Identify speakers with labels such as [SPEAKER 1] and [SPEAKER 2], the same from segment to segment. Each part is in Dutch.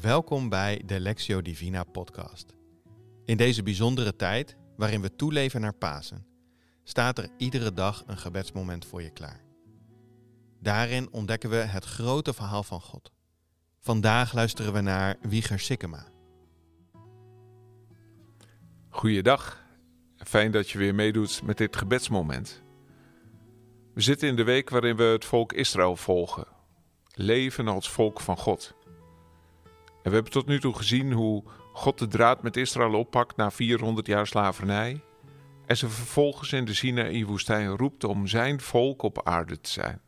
[SPEAKER 1] Welkom bij de Lectio Divina podcast. In deze bijzondere tijd, waarin we toeleven naar Pasen, staat er iedere dag een gebedsmoment voor je klaar. Daarin ontdekken we het grote verhaal van God. Vandaag luisteren we naar Wieger Sikkema.
[SPEAKER 2] Goeiedag, fijn dat je weer meedoet met dit gebedsmoment. We zitten in de week waarin we het volk Israël volgen, leven als volk van God. En we hebben tot nu toe gezien hoe God de draad met Israël oppakt na 400 jaar slavernij en ze vervolgens in de Sinaï-woestijn roept om zijn volk op aarde te zijn.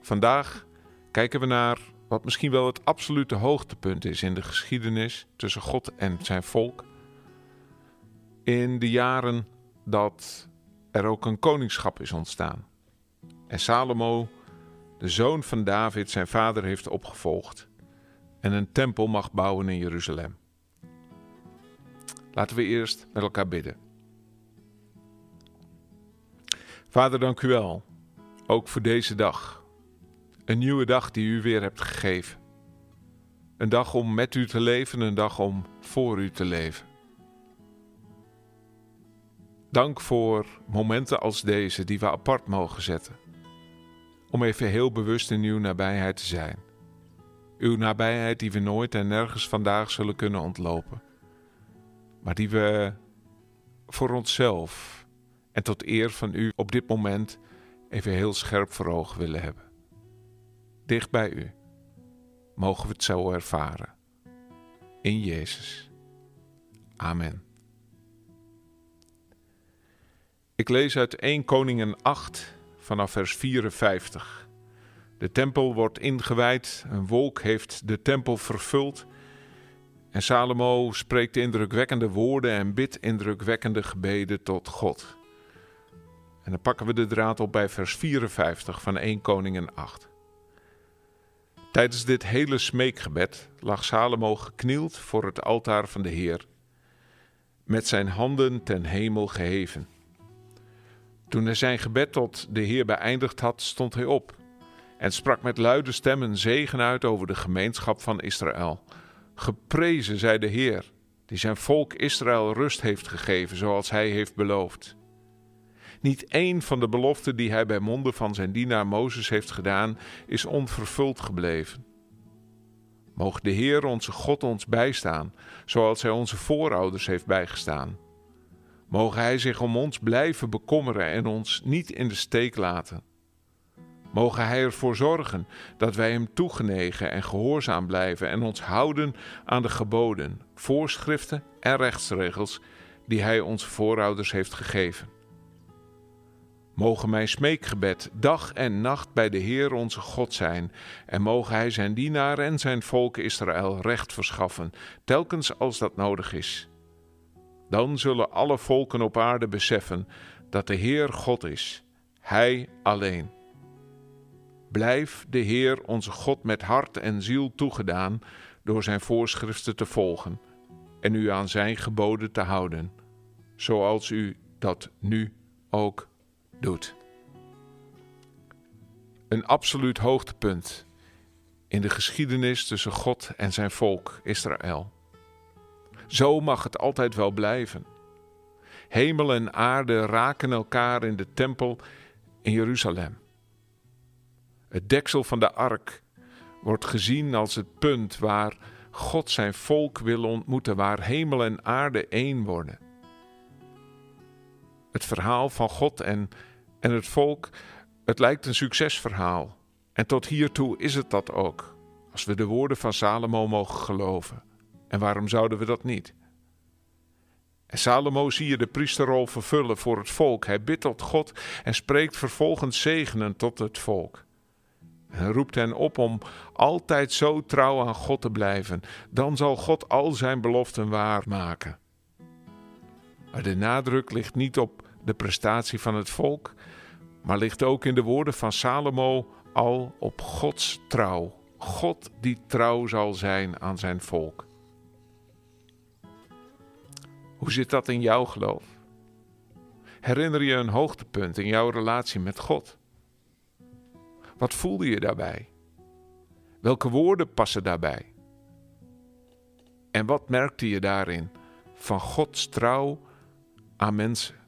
[SPEAKER 2] Vandaag kijken we naar wat misschien wel het absolute hoogtepunt is in de geschiedenis tussen God en zijn volk. In de jaren dat er ook een koningschap is ontstaan. En Salomo, de zoon van David, zijn vader heeft opgevolgd en een tempel mag bouwen in Jeruzalem. Laten we eerst met elkaar bidden. Vader, dank u wel, ook voor deze dag. Een nieuwe dag die u weer hebt gegeven. Een dag om met u te leven, een dag om voor u te leven. Dank voor momenten als deze die we apart mogen zetten. Om even heel bewust in uw nabijheid te zijn. Uw nabijheid die we nooit en nergens vandaag zullen kunnen ontlopen. Maar die we voor onszelf en tot eer van u op dit moment even heel scherp voor ogen willen hebben. Dicht bij u mogen we het zo ervaren. In Jezus. Amen. Ik lees uit 1 Koningen 8 vanaf vers 54. De tempel wordt ingewijd, een wolk heeft de tempel vervuld. En Salomo spreekt indrukwekkende woorden en bidt indrukwekkende gebeden tot God. En dan pakken we de draad op bij vers 54 van 1 Koningen 8. Tijdens dit hele smeekgebed lag Salomo geknield voor het altaar van de Heer, met zijn handen ten hemel geheven. Toen hij zijn gebed tot de Heer beëindigd had, stond hij op en sprak met luide stem een zegen uit over de gemeenschap van Israël. Geprezen zij de Heer, die zijn volk Israël rust heeft gegeven, zoals hij heeft beloofd. Niet één van de beloften die hij bij monden van zijn dienaar Mozes heeft gedaan, is onvervuld gebleven. Mogen de Heer onze God ons bijstaan, zoals hij onze voorouders heeft bijgestaan. Mogen hij zich om ons blijven bekommeren en ons niet in de steek laten. Mogen Hij ervoor zorgen dat wij Hem toegenegen en gehoorzaam blijven en ons houden aan de geboden, voorschriften en rechtsregels die Hij onze voorouders heeft gegeven. Mogen mijn smeekgebed dag en nacht bij de Heer onze God zijn en mogen Hij zijn dienaar en zijn volk Israël recht verschaffen, telkens als dat nodig is. Dan zullen alle volken op aarde beseffen dat de Heer God is, Hij alleen. Blijf de Heer onze God met hart en ziel toegedaan door zijn voorschriften te volgen en u aan zijn geboden te houden, zoals u dat nu ook doet. Een absoluut hoogtepunt in de geschiedenis tussen God en zijn volk Israël. Zo mag het altijd wel blijven. Hemel en aarde raken elkaar in de tempel in Jeruzalem. Het deksel van de ark wordt gezien als het punt waar God zijn volk wil ontmoeten, waar hemel en aarde één worden. Het verhaal van God en, en het volk, het lijkt een succesverhaal. En tot hiertoe is het dat ook, als we de woorden van Salomo mogen geloven. En waarom zouden we dat niet? En Salomo zie je de priesterrol vervullen voor het volk. Hij bidt tot God en spreekt vervolgens zegenen tot het volk. En roept hen op om altijd zo trouw aan God te blijven. Dan zal God al zijn beloften waarmaken. Maar de nadruk ligt niet op de prestatie van het volk, maar ligt ook in de woorden van Salomo al op Gods trouw. God die trouw zal zijn aan zijn volk. Hoe zit dat in jouw geloof? Herinner je een hoogtepunt in jouw relatie met God? Wat voelde je daarbij? Welke woorden passen daarbij? En wat merkte je daarin van Gods trouw aan mensen?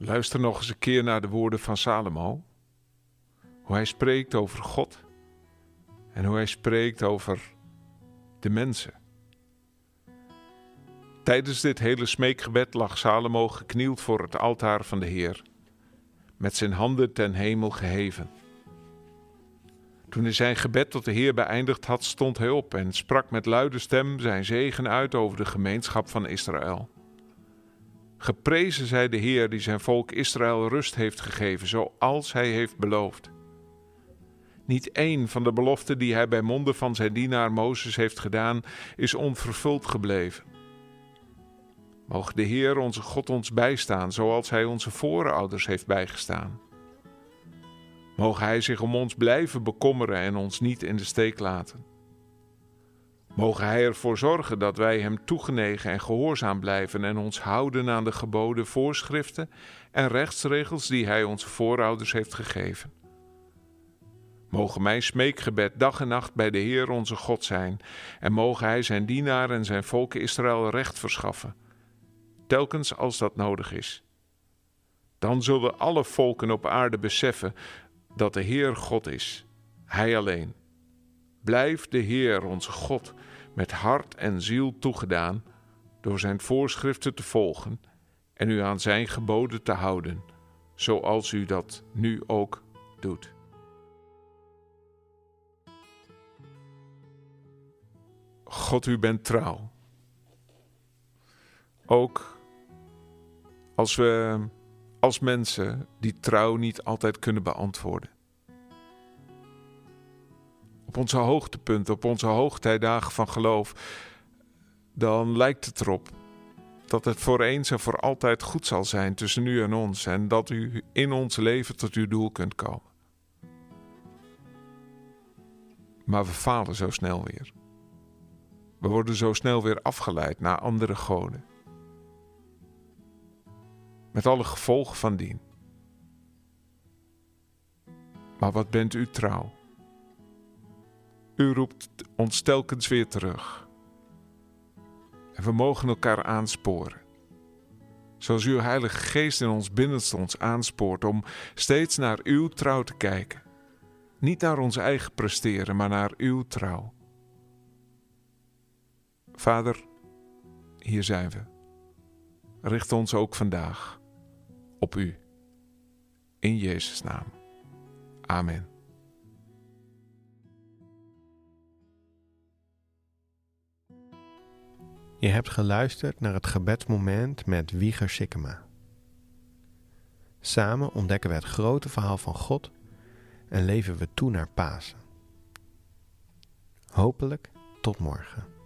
[SPEAKER 2] Luister nog eens een keer naar de woorden van Salomo. Hoe hij spreekt over God en hoe hij spreekt over de mensen. Tijdens dit hele smeekgebed lag Salomo geknield voor het altaar van de Heer, met zijn handen ten hemel geheven. Toen hij zijn gebed tot de Heer beëindigd had, stond hij op en sprak met luide stem zijn zegen uit over de gemeenschap van Israël. Geprezen zij de Heer die zijn volk Israël rust heeft gegeven, zoals hij heeft beloofd. Niet één van de beloften die hij bij monden van zijn dienaar Mozes heeft gedaan, is onvervuld gebleven. Mogen de Heer onze God ons bijstaan, zoals hij onze voorouders heeft bijgestaan. Mogen hij zich om ons blijven bekommeren en ons niet in de steek laten. Mogen Hij ervoor zorgen dat wij Hem toegenegen en gehoorzaam blijven en ons houden aan de geboden voorschriften en rechtsregels die Hij onze voorouders heeft gegeven. Mogen mijn smeekgebed dag en nacht bij de Heer onze God zijn en mogen Hij zijn dienaar en zijn volk Israël recht verschaffen, telkens als dat nodig is. Dan zullen alle volken op aarde beseffen dat de Heer God is, Hij alleen. Blijf de Heer onze God met hart en ziel toegedaan door zijn voorschriften te volgen en u aan zijn geboden te houden, zoals u dat nu ook doet. God, u bent trouw. Ook als we als mensen die trouw niet altijd kunnen beantwoorden op onze hoogtepunten, op onze hoogtijdagen van geloof, dan lijkt het erop dat het voor eens en voor altijd goed zal zijn tussen u en ons en dat u in ons leven tot uw doel kunt komen. Maar we falen zo snel weer. We worden zo snel weer afgeleid naar andere goden. Met alle gevolgen van dien. Maar wat bent u trouw? U roept ons telkens weer terug. En we mogen elkaar aansporen. Zoals uw Heilige Geest in ons binnenste ons aanspoort om steeds naar uw trouw te kijken. Niet naar ons eigen presteren, maar naar uw trouw. Vader, hier zijn we. Richt ons ook vandaag op u. In Jezus' naam. Amen.
[SPEAKER 1] Je hebt geluisterd naar het gebedsmoment met Wieger Sikkema. Samen ontdekken we het grote verhaal van God en leven we toe naar Pasen. Hopelijk tot morgen.